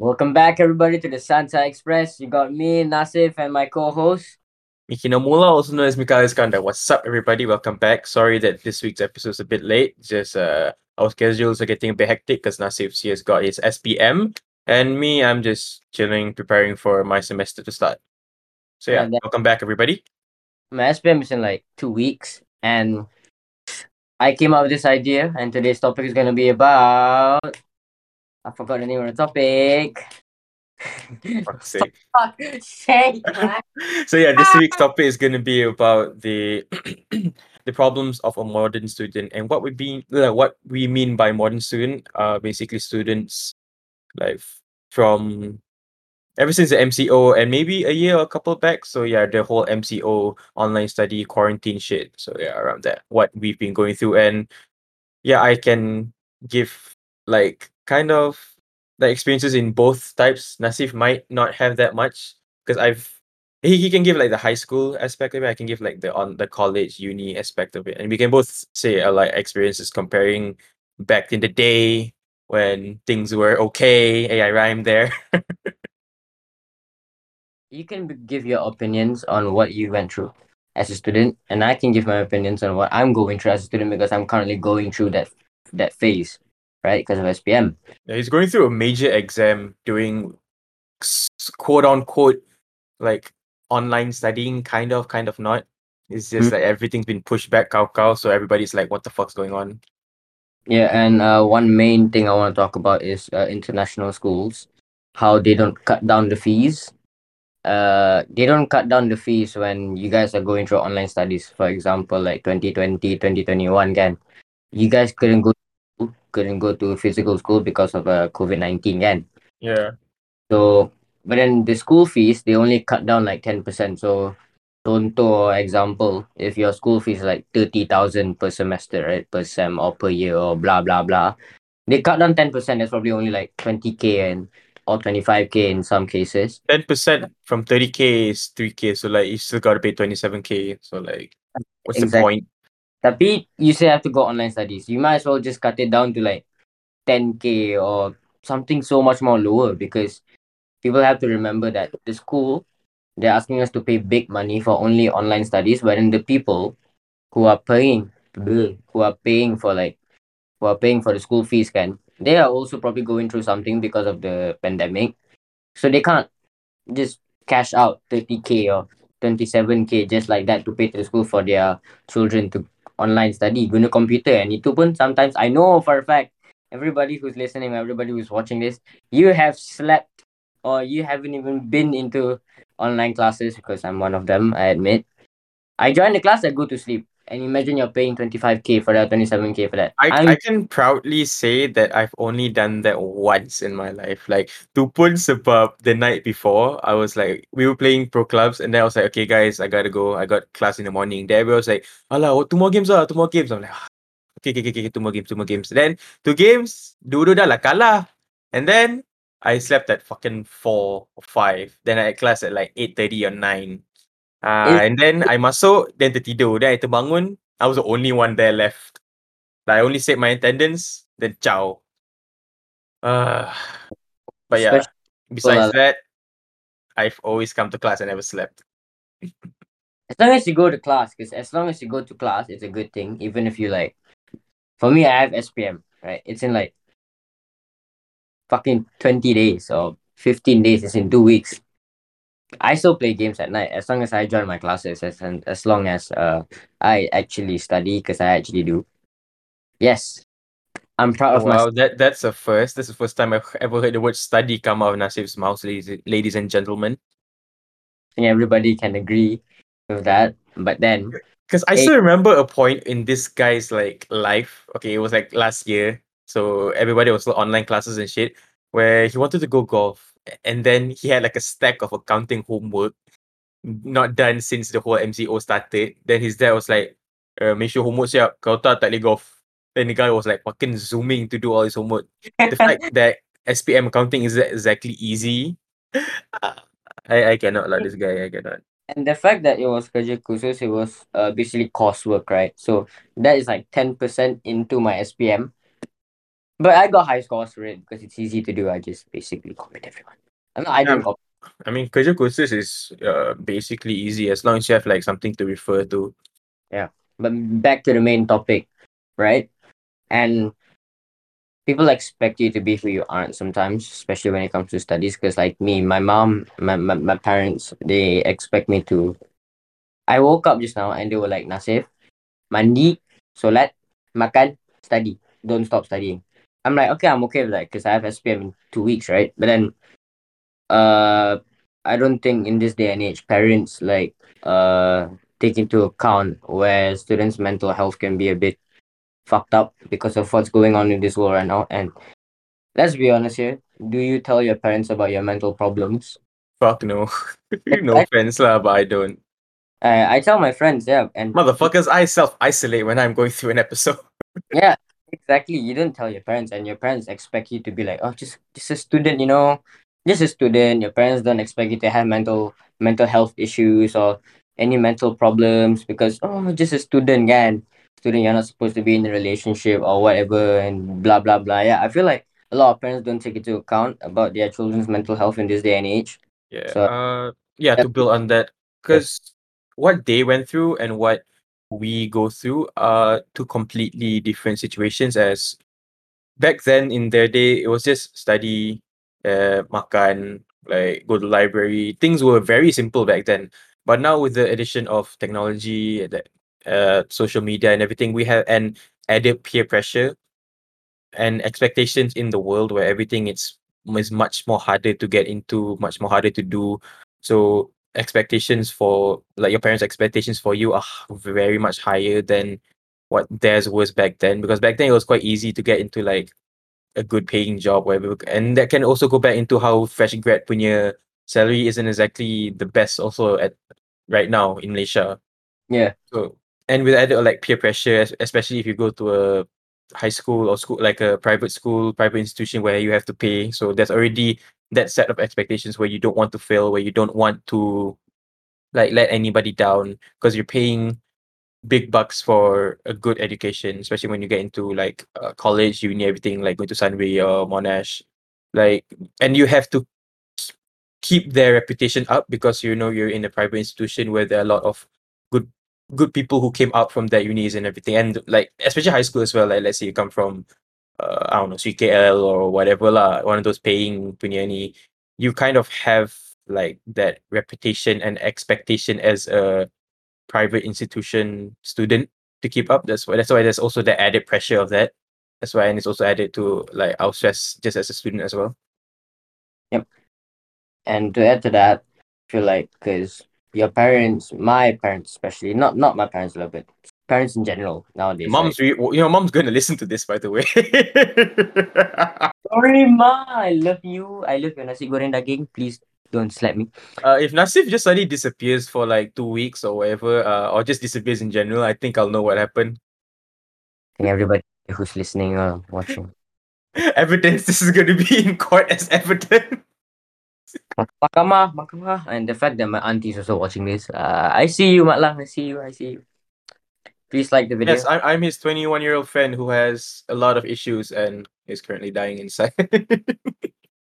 Welcome back, everybody, to the Santa Express. You got me, Nasif, and my co-host. Miki Nomula, also known as Mikhail Iskandar. What's up, everybody? Welcome back. Sorry that this week's episode is a bit late. Just uh, our schedules are getting a bit hectic because Nasif has got his SPM, and me, I'm just chilling, preparing for my semester to start. So yeah, then- welcome back, everybody. My SPM is in like two weeks, and I came up with this idea, and today's topic is going to be about. I forgot the name of the topic. Fuck's sake. Fuck sake, so yeah, this week's topic is going to be about the the problems of a modern student and what we mean uh, what we mean by modern student. Uh, basically students like from ever since the MCO and maybe a year or a couple back. So yeah, the whole MCO online study quarantine shit. So yeah, around that what we've been going through and yeah, I can give like kind of the experiences in both types. Nasif might not have that much because I've he, he can give like the high school aspect of it. I can give like the on the college uni aspect of it, and we can both say uh, like experiences comparing back in the day when things were okay. Hey, I rhymed there. You can give your opinions on what you went through as a student, and I can give my opinions on what I'm going through as a student because I'm currently going through that that phase, right? Because of SPM. Yeah, he's going through a major exam, doing quote unquote like online studying, kind of, kind of not. It's just Hmm. like everything's been pushed back, cow cow. So everybody's like, "What the fuck's going on?" Yeah, and uh, one main thing I want to talk about is uh, international schools, how they don't cut down the fees. Uh, they don't cut down the fees when you guys are going through online studies. For example, like 2020, 2021, kan? You guys couldn't go couldn't go to physical school because of uh, COVID-19, kan? Yeah, So, but then the school fees, they only cut down like 10%. So, contoh example, if your school fees like 30,000 per semester, right? Per sem or per year or blah, blah, blah. They cut down 10%. That's probably only like 20K and or 25K in some cases. ten percent from thirty k is three k. So like you still got to pay twenty seven k. So like, what's the point? Tapi you still have to go online studies. You might as well just cut it down to like 10K or something so much more lower because people have to remember that the school, they're asking us to pay big money for only online studies, but then the people who are paying, who are paying for like, who are paying for the school fees, can they are also probably going through something because of the pandemic. So they can't just cash out 30K or 27K just like that to pay to the school for their children to online study guna computer. And itu pun sometimes I know for a fact everybody who's listening everybody who's watching this you have slept or you haven't even been into online classes because I'm one of them I admit. I join the class I go to sleep and imagine you're paying 25k for that 27k for that I, I'm I can proudly say that I've only done that once in my life. Like tu pun sebab the night before I was like we were playing pro clubs and then I was like okay guys I gotta go I got class in the morning. Then everyone was like alah oh, two more games ah two more games. I'm like "Ah, okay okay okay, okay two more games two more games. Then two games dua-dua dah lah kalah. And then I slept at fucking four or five. Then I had class at like eight thirty or nine. Uh, and then I masuk, then tertidur. Then I terbangun, I was the only one there left. Like, I only saved my attendance, then ciao. Uh, but yeah, besides that, I've always come to class and never slept. as long as you go to class because as long as you go to class it's a good thing even if you like for me i have spm right it's in like fucking 20 days or 15 days it's in two weeks i still play games at night as long as i join my classes as, and as long as uh i actually study because i actually do yes i'm proud of myself wow, that that's a first. That's the first time I've ever heard the word study come out of Nasif's mouth, ladies, ladies and gentlemen. I think everybody can agree with that but then Because I still remember a point in this guy's like life. Okay, it was like last year. So everybody was online classes and shit. Where he wanted to go golf. And then he had like a stack of accounting homework not done since the whole MCO started. Then his dad was like, uh, make sure homework siap. Kalau tak, tak boleh golf. Then the guy was like fucking zooming to do all his homework. The fact that SPM accounting is exactly easy. I, I cannot like this guy. I cannot. And the fact that it was kerja kursus, it was uh, basically coursework, right? So that is like 10% into my SPM. But I got high scores for it because it's easy to do. I just basically copied everyone. I'm not, I Yeah. copy. I mean, kursus is uh, basically easy as long as you have like something to refer to. Yeah, but back to the main topic, right? And people expect you to be who you aren't sometimes, especially when it comes to studies. Because like me, my mom, my, my, my parents, they expect me to. I woke up just now and they were like, Nasif, mandi, solat, makan, study. Don't stop studying. I'm like, okay, I'm okay with that because I have SPM in two weeks, right? But then, uh, I don't think in this day and age, parents like uh take into account where students' mental health can be a bit fucked up because of what's going on in this world right now. And let's be honest here, do you tell your parents about your mental problems? Fuck no. no offense lah, but I don't. Uh, I tell my friends, yeah, and Motherfuckers, I self isolate when I'm going through an episode. yeah, exactly. You don't tell your parents, and your parents expect you to be like, oh, just just a student, you know, just a student. Your parents don't expect you to have mental mental health issues or any mental problems because oh, just a student, kan. Student, you're not supposed to be in a relationship or whatever, and blah blah blah. Yeah, I feel like a lot of parents don't take into account about their children's mental health in this day and age. Yeah. So- uh yeah, to build on that. Because what they went through and what we go through are two completely different situations as back then in their day it was just study, uh makan, like go to library. Things were very simple back then. But now with the addition of technology, the uh social media and everything, we have an added peer pressure and expectations in the world where everything is is much more harder to get into, much more harder to do. So expectations for like your parents' expectations for you are very much higher than what theirs was back then. Because back then it was quite easy to get into like a good paying job, whatever. And that can also go back into how fresh grad punya salary isn't exactly the best also at right now in Malaysia. Yeah. So and with added like peer pressure, especially if you go to a high school or school like a private school, private institution where you have to pay. So there's already that set of expectations where you don't want to fail, where you don't want to like let anybody down because you're paying big bucks for a good education, especially when you get into like uh, college, uni, everything like going to Sunway or Monash, like and you have to keep their reputation up because you know you're in a private institution where there are a lot of good good people who came out from that unis and everything. And like especially high school as well like let's say you come from uh, I don't know Sri KL or whatever lah one of those paying punya ni you kind of have like that reputation and expectation as a private institution student to keep up. That's why that's why there's also the added pressure of that. That's why and it's also added to like our stress just as a student as well. Yep. And to add to that, I feel like because your parents, my parents especially, not not my parents, a little bit, parents in general nowadays. mom's you know mom's gonna listen to this by the way sorry ma, I love you. I love your nasi goreng daging. Please don't slap me. Uh, if Nasif just suddenly disappears for like two weeks or whatever, uh, or just disappears in general, I think I'll know what happened. And everybody who's listening or watching, Evidence. This is going to be in court as evidence. Mahkamah, mahkamah, and the fact that my auntie is also watching this. Uh, I see you, Mak Lang. I see you. I see you. Please like the video. Yes, I'm, I'm his 21 year old friend who has a lot of issues and is currently dying inside.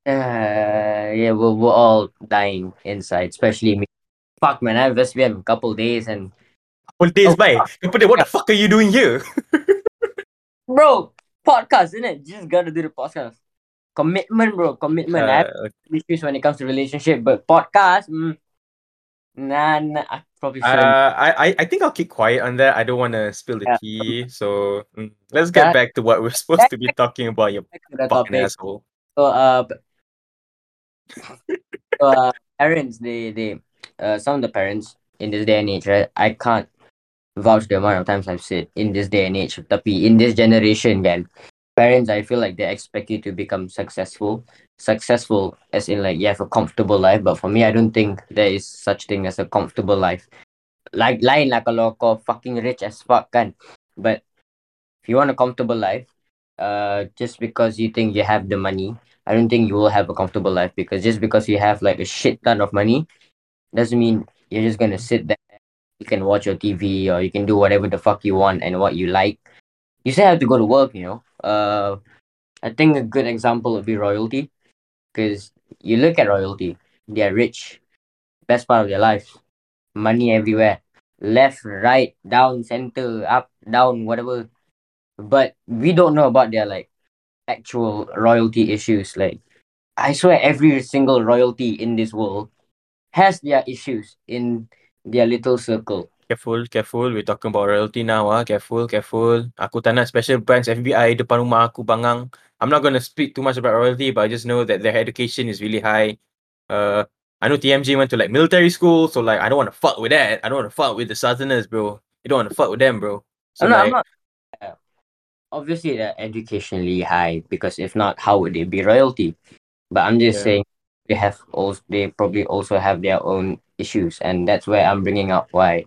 Uh, yeah, we're, we're all dying inside, especially me. Fuck, man, I have been a couple days and Well, days Oh, by. Kapute, what the fuck are you doing here? bro, podcast, isn't it? Just gotta do the podcast. Commitment, bro, commitment. I have Uh, issues when it comes to relationship, but podcast, mm, nah, nah, I probably uh, shouldn't. I, I I think I'll keep quiet on that. I don't want to spill the Yeah. tea. So mm, let's get That- back to what we're supposed to be talking about, you Back to the fucking asshole. So, uh, so, uh, parents, they, they, uh, some of the parents in this day and age, right? I can't vouch the amount of times I've said in this day and age, tapi in this generation, man, parents, I feel like they expect you to become successful. Successful as in like you have a comfortable life, but for me, I don't think there is such thing as a comfortable life. Like lain lah kalau kau fucking rich as fuck kan. But if you want a comfortable life, uh, just because you think you have the money, I don't think you will have a comfortable life because just because you have like a shit ton of money doesn't mean you're just gonna sit there. You can watch your TV or you can do whatever the fuck you want and what you like. You still have to go to work, you know. Uh, I think a good example would be royalty, because you look at royalty, they are rich, best part of their life, money everywhere, left, right, down, center, up, down, whatever. But we don't know about their like actual royalty issues. Like, I swear, every single royalty in this world has their issues in their little circle. Careful, careful. We're talking about royalty now. Ah, careful, careful. Aku tak nak special branch FBI depan rumah aku bangang. I'm not going to speak too much about royalty, but I just know that their education is really high. Uh, I know TMJ went to like military school, so like I don't want to fuck with that. I don't want to fuck with the Southerners, bro. You don't want to fuck with them, bro. So I'm not, like, I'm not uh, obviously they're educationally high because if not, how would they be royalty? But I'm just Yeah. saying they have also they probably also have their own issues, and that's where I'm bringing up why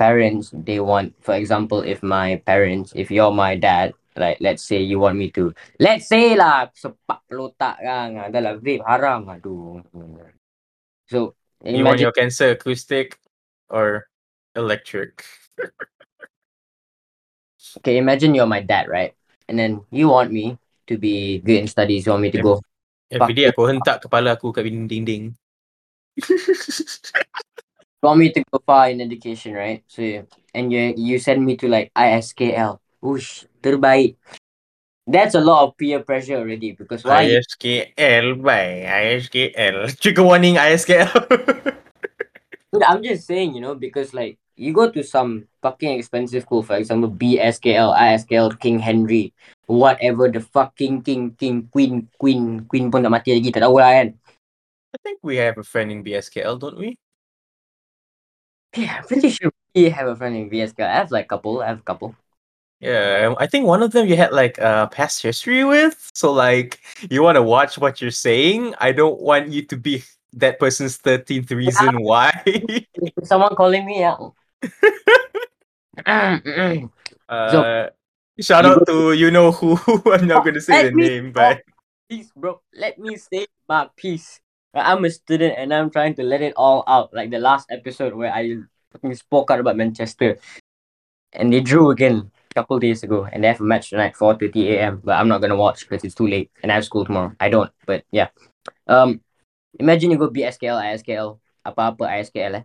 parents they want. For example, if my parents, if you're my dad, like let's say you want me to, let's say lah sepak pelotak kan, adalah ah, vape haram, aduh. So you want imagine your cancer acoustic or electric? okay, imagine you're my dad, right? And then you want me to be good in studies. You want me to go Every day aku hentak kepala aku kat dinding. want me to go far in education, right? So and you you send me to like ISKL. Whoosh, terbaik. That's a lot of peer pressure already because why ISKL by ISKL. Trigger warning ISKL. Dude, I'm just saying, you know, because like you go to some fucking expensive school, for example, BSKL, ISKL, King Henry, whatever the fucking king, king, queen, queen, queen pun dah mati lagi, tak tahu lah kan. I think we have a friend in BSKL, don't we? Yeah, I'm pretty sure we have a friend in BSKL. I have like a couple, I have a couple. Yeah, I think one of them you had like a past history with. So like you want to watch what you're saying. I don't want you to be that person's 13th reason why. Someone calling me out? Uh, shout out to you know who. I'm not gonna say the name, but Please, bro, let me say my piece. I'm a student and I'm trying to let it all out. Like the last episode where I spoke out about Manchester. And they drew again a couple days ago. And they have a match tonight, 4.30 a.m. But I'm not to watch because it's too late. And I have school tomorrow. I don't. But yeah. Um, Imagine you go BSKL, ISKL, apa-apa ISKL eh.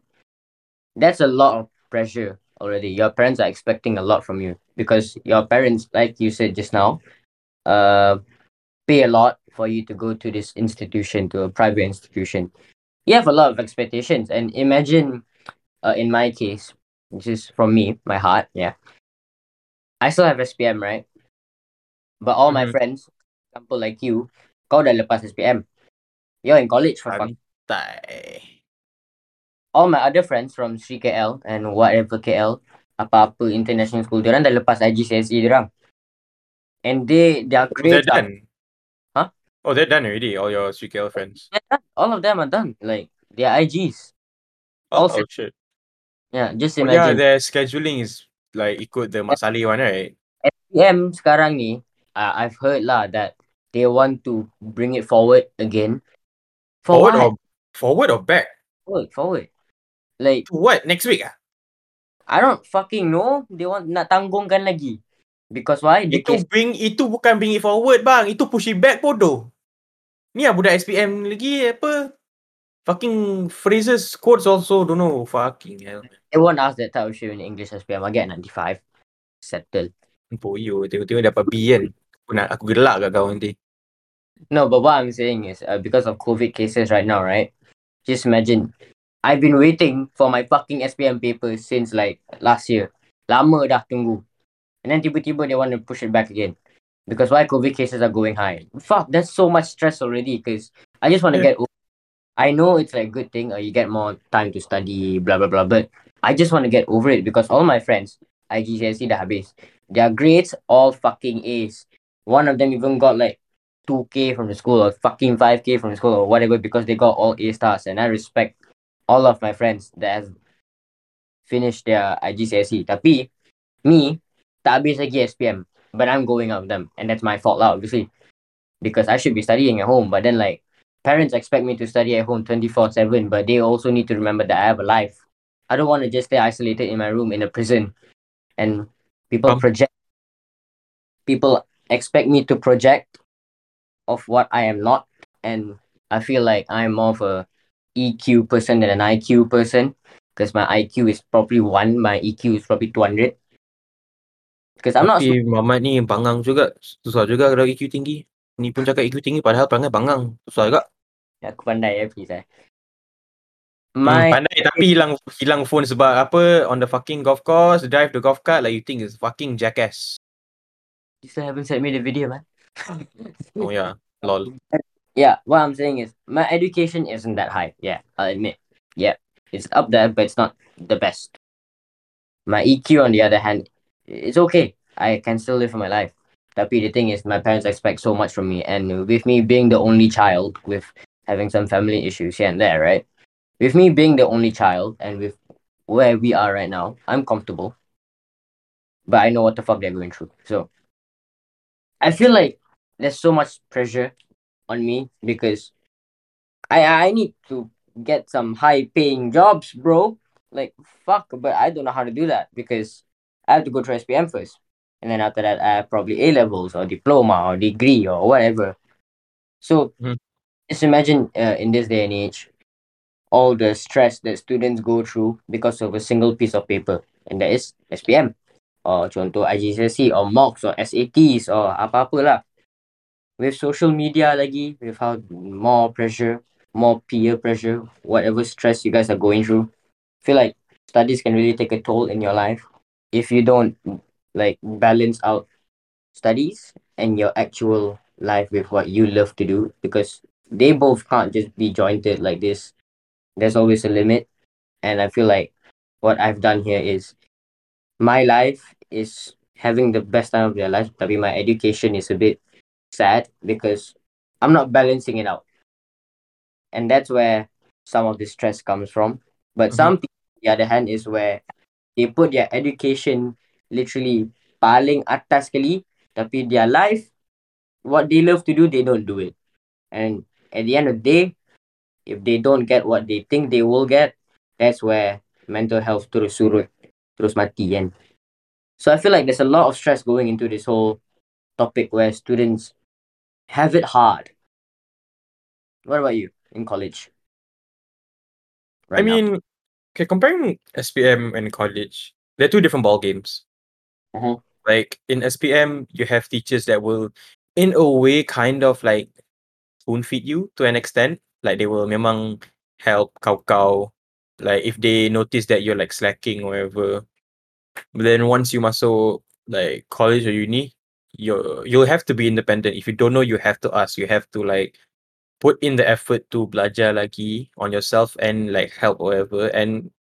That's a lot of pressure already. Your parents are expecting a lot from you. Because your parents, like you said just now, uh, pay a lot for you to go to this institution, to a private institution. You have a lot of expectations. And imagine, uh, in my case, this is from me, my heart, yeah. I still have SPM, right? But all my Mhm. friends, example like you, kau dah lepas SPM. You're in college for. Santai. All my other friends from Sri KL and whatever KL, apa-apa international school, diorang dah lepas IGCSE diorang. And they, their grades are? Oh, they're done already. All your CKL friends. all of them are done. Like their IGs. Oh, Also- oh shit. Yeah, just Oh, yeah, imagine. their scheduling is like ikut the Mak Saleh one, right? SPM sekarang ni, uh, I've heard lah that they want to bring it forward again. For Forward what? or forward or back? Forward, forward. Like To what? Next week? ah? I don't fucking know. They want nak tanggungkan lagi. Because why? The Itu case bring itu bukan bring it forward bang. Itu push it back bodoh. Ni lah budak SPM lagi apa? Fucking phrases quotes also don't know. Fucking hell. everyone asked that type of shit in English SPM. I get 95. Settle. Poyo tengok-tengok dapat B kan. Aku nak aku gelak kat kau nanti. No, but what I'm saying is uh, because of COVID cases right now, right? Just imagine. I've been waiting for my fucking SPM papers since like last year. Lama dah tunggu. And then tiba-tiba they want to push it back again. Because why COVID cases are going high. Fuck, that's so much stress already because I just want to Yeah. get over I know it's like a good thing or you get more time to study, blah blah blah, but I just want to get over it because all my friends, IGCSE dah habis. Their grades all fucking A's. One of them even got like 2k from the school or fucking 5k from the school or whatever because they got all A stars and I respect all of my friends that have finished their IGCSE. Tapi me tak habis lagi SPM but I'm going out with them and that's my fault obviously because I should be studying at home but then like parents expect me to study at home 24/7 but they also need to remember that I have a life. I don't want to just stay isolated in my room in a prison and people Um, project people expect me to project of what I am not, and I feel like I'm more of a EQ person than an IQ person because my IQ is probably one, my EQ is probably two hundred. Because I'm not. Tapi Muhammad ni bangang juga. Susah juga kalau EQ tinggi. Ni pun cakap EQ tinggi padahal perangai bangang. Susah juga. Ya, aku pandai ya, please. Eh. Hmm, My pandai tapi hilang hilang phone sebab apa on the fucking golf course drive the golf cart like you think is fucking jackass. you still haven't sent me the video, man. Oh yeah, lol. yeah, what I'm saying is my education isn't that high. Yeah, I'll admit. Yeah, it's up there, but it's not the best. My EQ, on the other hand, it's okay. I can still live for my life. Tapi the thing is, my parents expect so much from me, and with me being the only child, with having some family issues here and there, right? With me being the only child, and with where we are right now, I'm comfortable. But I know what the fuck they're going through. So I feel like there's so much pressure on me because I I need to get some high paying jobs, bro. Like fuck, but I don't know how to do that because I have to go through SPM first. And then after that I have probably A levels or diploma or degree or whatever. So Mhm. just imagine uh, in this day and age all the stress that students go through because of a single piece of paper. And that is SPM. Or contoh IGCSE or mocks or SATs or apa-apa lah with social media lagi, with how more pressure, more peer pressure, whatever stress you guys are going through, feel like studies can really take a toll in your life if you don't like balance out studies and your actual life with what you love to do because they both can't just be jointed like this. There's always a limit. And I feel like what I've done here is my life is having the best time of their life, but my education is a bit sad because I'm not balancing it out. And that's where some of the stress comes from. But Mhm. some people, on the other hand, is where they put their education literally paling atas sekali, tapi their life, what they love to do, they don't do it. And at the end of the day, if they don't get what they think they will get, that's where mental health terus surut, terus mati kan. So I feel like there's a lot of stress going into this whole topic where students have it hard. What about you in college? I now? Okay, comparing SPM and college, they're two different ball games. Mhm. Like in SPM, you have teachers that will, in a way, kind of like spoon feed you to an extent. Like they will memang help kau kau. Like if they notice that you're like slacking or whatever. But then once you masuk like college or uni, you you'll have to be independent. If you don't know, you have to ask. You have to like put in the effort to belajar lagi on yourself and like help whatever. And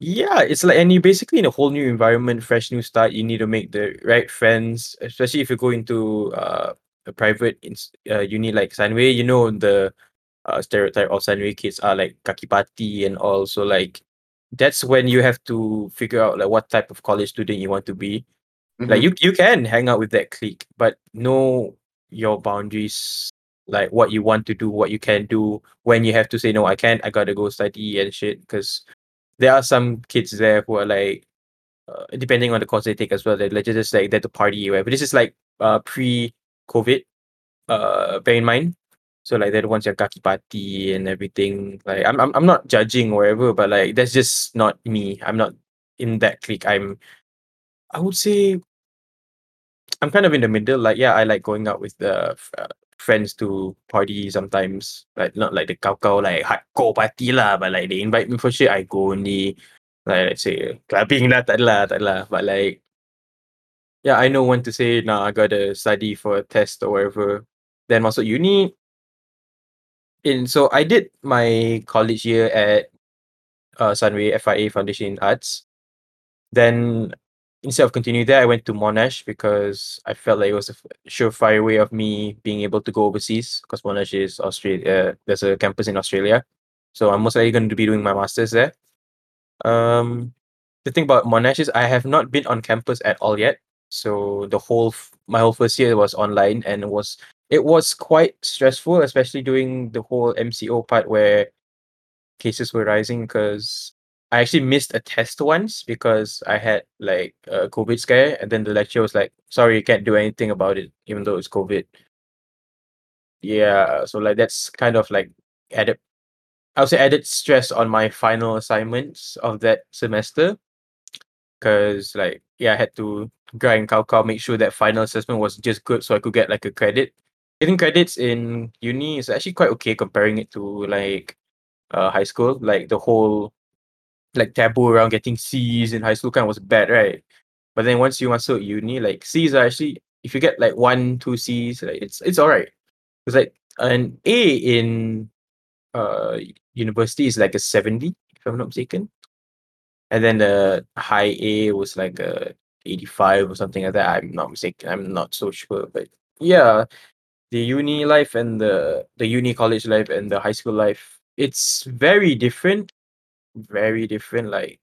yeah, it's like and you basically in a whole new environment, fresh new start. You need to make the right friends, especially if you go into uh a private ins- uh, uni like Sunway. You know the uh, stereotype of Sunway kids are like kaki party and all. So like that's when you have to figure out like what type of college student you want to be. Like Mhm. you you can hang out with that clique, but know your boundaries, like what you want to do, what you can do, when you have to say no, I can't, I gotta go study and shit. Because there are some kids there who are like, uh, depending on the course they take as well, they're just like there to party, whatever. This is like uh pre-COVID, uh, bear in mind. So like the ones that kaki party and everything. Like I'm I'm I'm not judging or whatever, but like that's just not me. I'm not in that clique. I'm I would say I'm kind of in the middle. Like, yeah, I like going out with the uh, friends to party sometimes. Like, not like the cow cow like hardcore party lah, but like they invite me for shit, I go only. Like, let's say clubbing lah, tak lah, tak lah. But like, yeah, I know when to say, nah, I gotta study for a test or whatever. Then masuk uni. In so I did my college year at uh, Sunway FIA Foundation Arts. Then instead of continuing there, I went to Monash because I felt like it was a surefire way of me being able to go overseas because Monash is Australia. There's a campus in Australia, so I'm most likely going to be doing my masters there. Um, the thing about Monash is I have not been on campus at all yet. So the whole f- my whole first year was online and it was it was quite stressful, especially during the whole MCO part where cases were rising because I actually missed a test once because I had like a COVID scare, and then the lecturer was like, "Sorry, you can't do anything about it, even though it's COVID." yeah, so like that's kind of like added I say added stress on my final assignments of that semester. Cause like yeah, I had to grind cow cow, make sure that final assessment was just good so I could get like a credit. Getting credits in uni is actually quite okay comparing it to like uh high school. Like the whole like taboo around getting C's in high school kind of was bad, right? But then once you masuk uni, like C's are actually if you get like one, two C's, like it's it's alright. It's like an A in uh university is like a 70, if I'm not mistaken. And then the high A was like a 85 or something like that. I'm not mistaken. I'm not so sure. But yeah, the uni life and the the uni college life and the high school life, it's very different. Very different. Like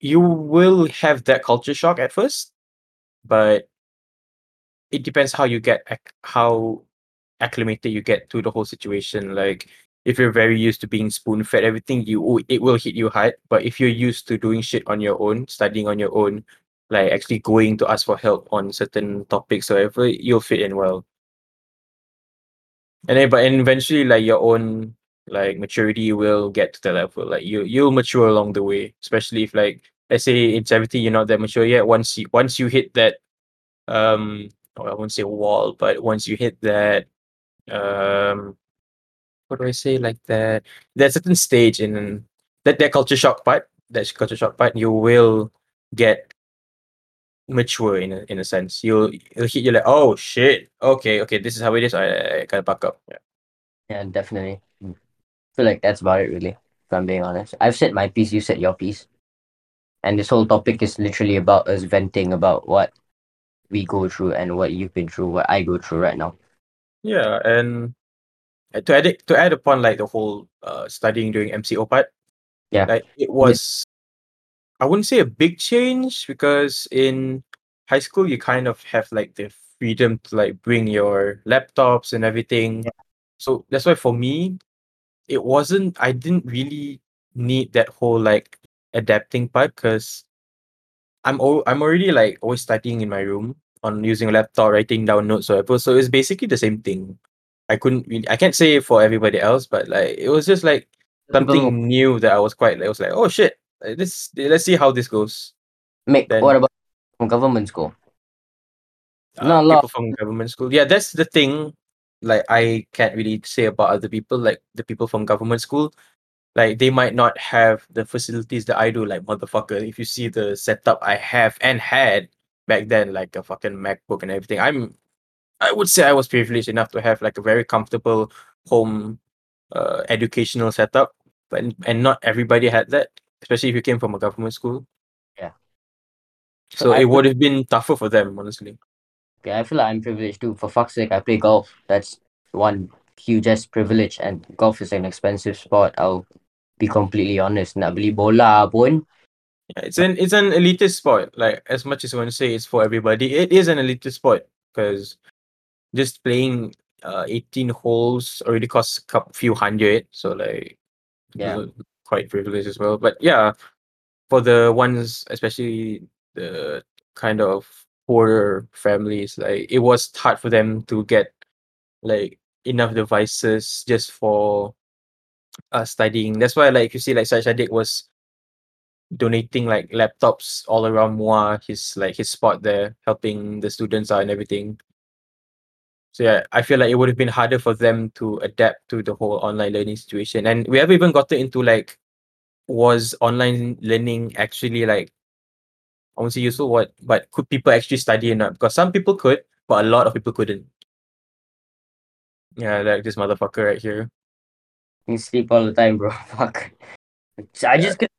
you will have that culture shock at first, but it depends how you get ac- how acclimated you get to the whole situation. Like if you're very used to being spoon fed everything, you it will hit you hard. But if you're used to doing shit on your own, studying on your own, like actually going to ask for help on certain topics or whatever, you'll fit in well. And then, but eventually, like your own like maturity will get to the level. Like you, you'll mature along the way. Especially if like let's say in seventy you're not that mature yet. Once you once you hit that, um, oh, I won't say wall, but once you hit that, um, what do I say like that? There's a certain stage in that that culture shock part. That culture shock part, you will get mature in a in a sense. You'll it'll hit you like, oh shit, okay, okay, this is how it is. I, I gotta back up. Yeah. Yeah, definitely. Feel like that's about it, really. If I'm being honest, I've said my piece. You said your piece, and this whole topic is literally about us venting about what we go through and what you've been through, what I go through right now. Yeah, and to add it, to add upon like the whole uh studying during MCO part, Yeah. like it was I wouldn't say a big change because in high school you kind of have like the freedom to like bring your laptops and everything. Yeah. So that's why for me, it wasn't I didn't really need that whole like adapting part because I'm al- I'm already like always studying in my room on using a laptop, writing down notes or whatever. So it's basically the same thing. I couldn't really I can't say for everybody else, but like it was just like something new that I was quite like I was like, oh shit, this let's see how this goes. Make Then- what about from government school? Uh, Not a lot. from government school. Yeah, that's the thing. Like I can't really say about other people. Like the people from government school, like they might not have the facilities that I do. Like motherfucker, if you see the setup I have and had back then, like a fucking MacBook and everything, I'm, I would say I was privileged enough to have like a very comfortable home, uh, educational setup. But and not everybody had that, especially if you came from a government school. Yeah. So, I it would have been tougher for them, honestly. Okay, I feel like I'm privileged too. For fuck's sake, I play golf. That's one huge ass privilege, and golf is an expensive sport. I'll be completely honest. Nak beli bola pun, Yeah, it's an it's an elitist sport. Like as much as I want to say it's for everybody, it is an elitist sport because just playing uh 18 holes already costs a couple, few hundred. So like Yeah. quite privileged as well. But yeah, for the ones especially the kind of poorer families, like it was hard for them to get like enough devices just for uh studying. That's why like you see like Saddiq was donating like laptops all around Muar, his like his spot there, helping the students out and everything. So yeah, I feel like it would have been harder for them to adapt to the whole online learning situation. And we haven't even gotten into like was online learning actually like I won't say useful what but could people actually study or not? Because some people could, but a lot of people couldn't. Yeah, like this motherfucker right here. you sleep all the time, bro. Fuck. So I just couldn't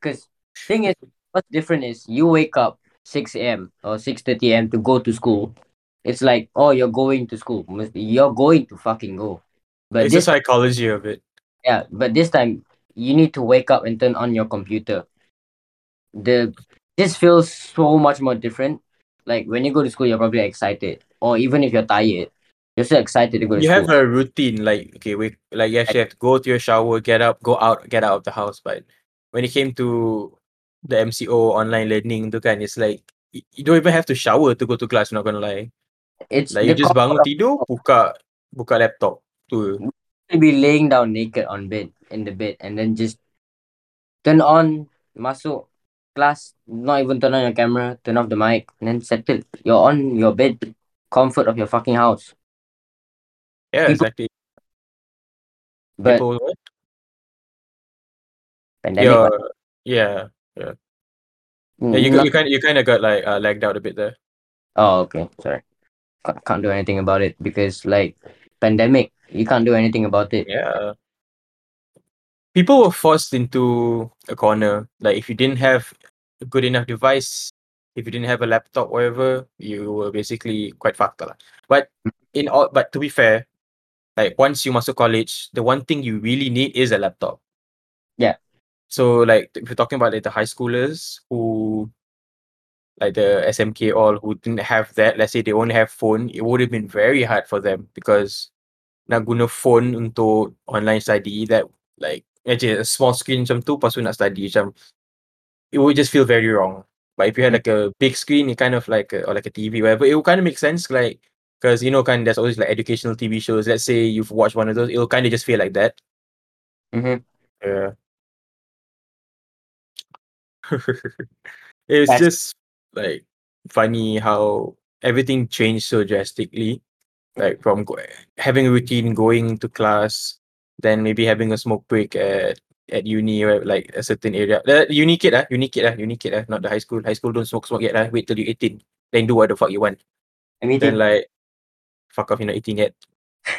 because thing is, what's different is you wake up six a.m. or six thirty a.m. to go to school. It's like, oh, you're going to school. You're going to fucking go. But it's this the psychology of it. Yeah, but this time you need to wake up and turn on your computer. The this feels so much more different. Like when you go to school, you're probably excited, or even if you're tired, you're still excited to go to you school. have a routine like okay we like you actually have to go to your shower get up go out get out of the house but when it came to the mco online learning tu kan it's like you don't even have to shower to go to class not gonna lie it's like you just bangun tidur buka buka laptop tu. To be laying down naked on bed in the bed and then just turn on masuk class, not even turn on your camera, turn off the mic, and then settle. You're on your bed, comfort of your fucking house. Yeah, People- exactly. But People what? pandemic, Yeah, what? yeah. Mm, Yeah, you not- you kind you kind of got like uh, lagged out a bit there. oh, okay, sorry. Can't, can't do anything about it because like pandemic, you can't do anything about it. Yeah. People were forced into a corner. Like if you didn't have good enough device, if you didn't have a laptop, whatever, you were basically quite fucked lah. But mm. in all, but to be fair, like once you master college, the one thing you really need is a laptop. Yeah. So like if you're talking about like the high schoolers who like the SMK all who didn't have that, let's say they only have phone, it would have been very hard for them because nak guna phone untuk online study that like actually a small screen macam tu lepas tu nak study macam it would just feel very wrong. But if you had like a big screen, it kind of like a, or like a TV, whatever, it will kind of make sense. Like because you know, kind of there's always like educational TV shows. Let's say you've watched one of those, it'll kind of just feel like that. Mm-hmm. Yeah. it's That's- just like funny how everything changed so drastically. Like from go- having a routine, going to class, then maybe having a smoke break at at uni or like a certain area. Uh, uni kid ah, uni kid ah, uni kid ah, not the high school. High school don't smoke smoke yet ah. Wait till you're 18, then do what the fuck you want. I mean, Then like, fuck off, you're not 18 yet.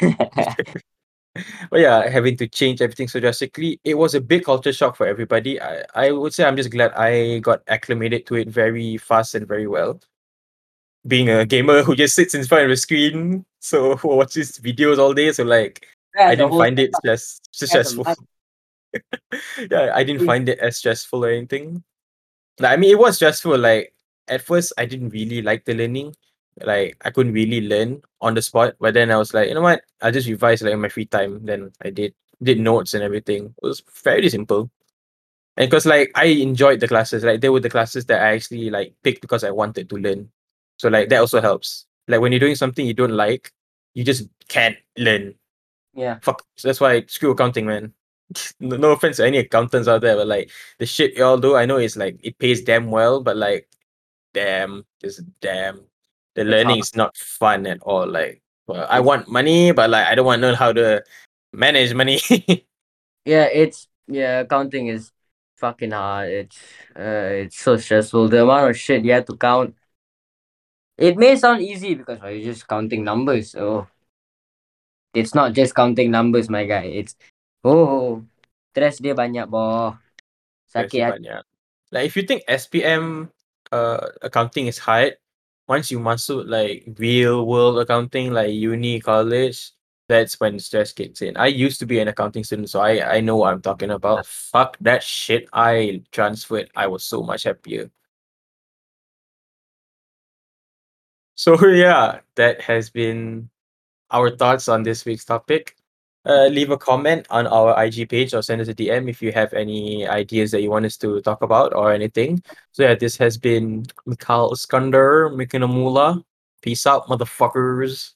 but yeah, having to change everything so drastically, it was a big culture shock for everybody. I, I would say I'm just glad I got acclimated to it very fast and very well. Being a gamer who just sits in front of a screen, so who watches videos all day, so like I didn't find it a stressful. yeah, I didn't Mm. find it as stressful or anything. Like I mean, it was stressful. Like at first, I didn't really like the learning. Like I couldn't really learn on the spot. But then I was like, you know what? I'll just revise like in my free time. Then I did did notes and everything. It was fairly simple. And because like I enjoyed the classes, like they were the classes that I actually like picked because I wanted to learn. So like that also helps. Like when you're doing something you don't like, you just can't learn Yeah. fuck. So that's why screw accounting, man. no, offense to any accountants out there, but like the shit y'all do, I know it's like it pays damn well, but like, damn, just damn, the It's learning hard. is not fun at all. Like, well, I want money, but like I don't want to know how to manage money. Yeah, it's yeah, accounting is fucking hard. It's uh it's so stressful. The amount of shit you have to count. It may sound easy because oh, you're just counting numbers. Oh. It's not just counting numbers, my guy. It's oh stress dia banyak boh. Sakit hati. banyak. Like if you think SPM uh accounting is hard, once you masuk like real world accounting, like uni, college, that's when stress kicks in. I used to be an accounting student, so I I know what I'm talking about. Fuck that shit. I transferred. I was so much happier. So yeah, that has been our thoughts on this week's topic. Uh, leave a comment on our IG page or send us a DM if you have any ideas that you want us to talk about or anything. So yeah, this has been Mikhail Iskander, Mikinamula. Peace out, motherfuckers.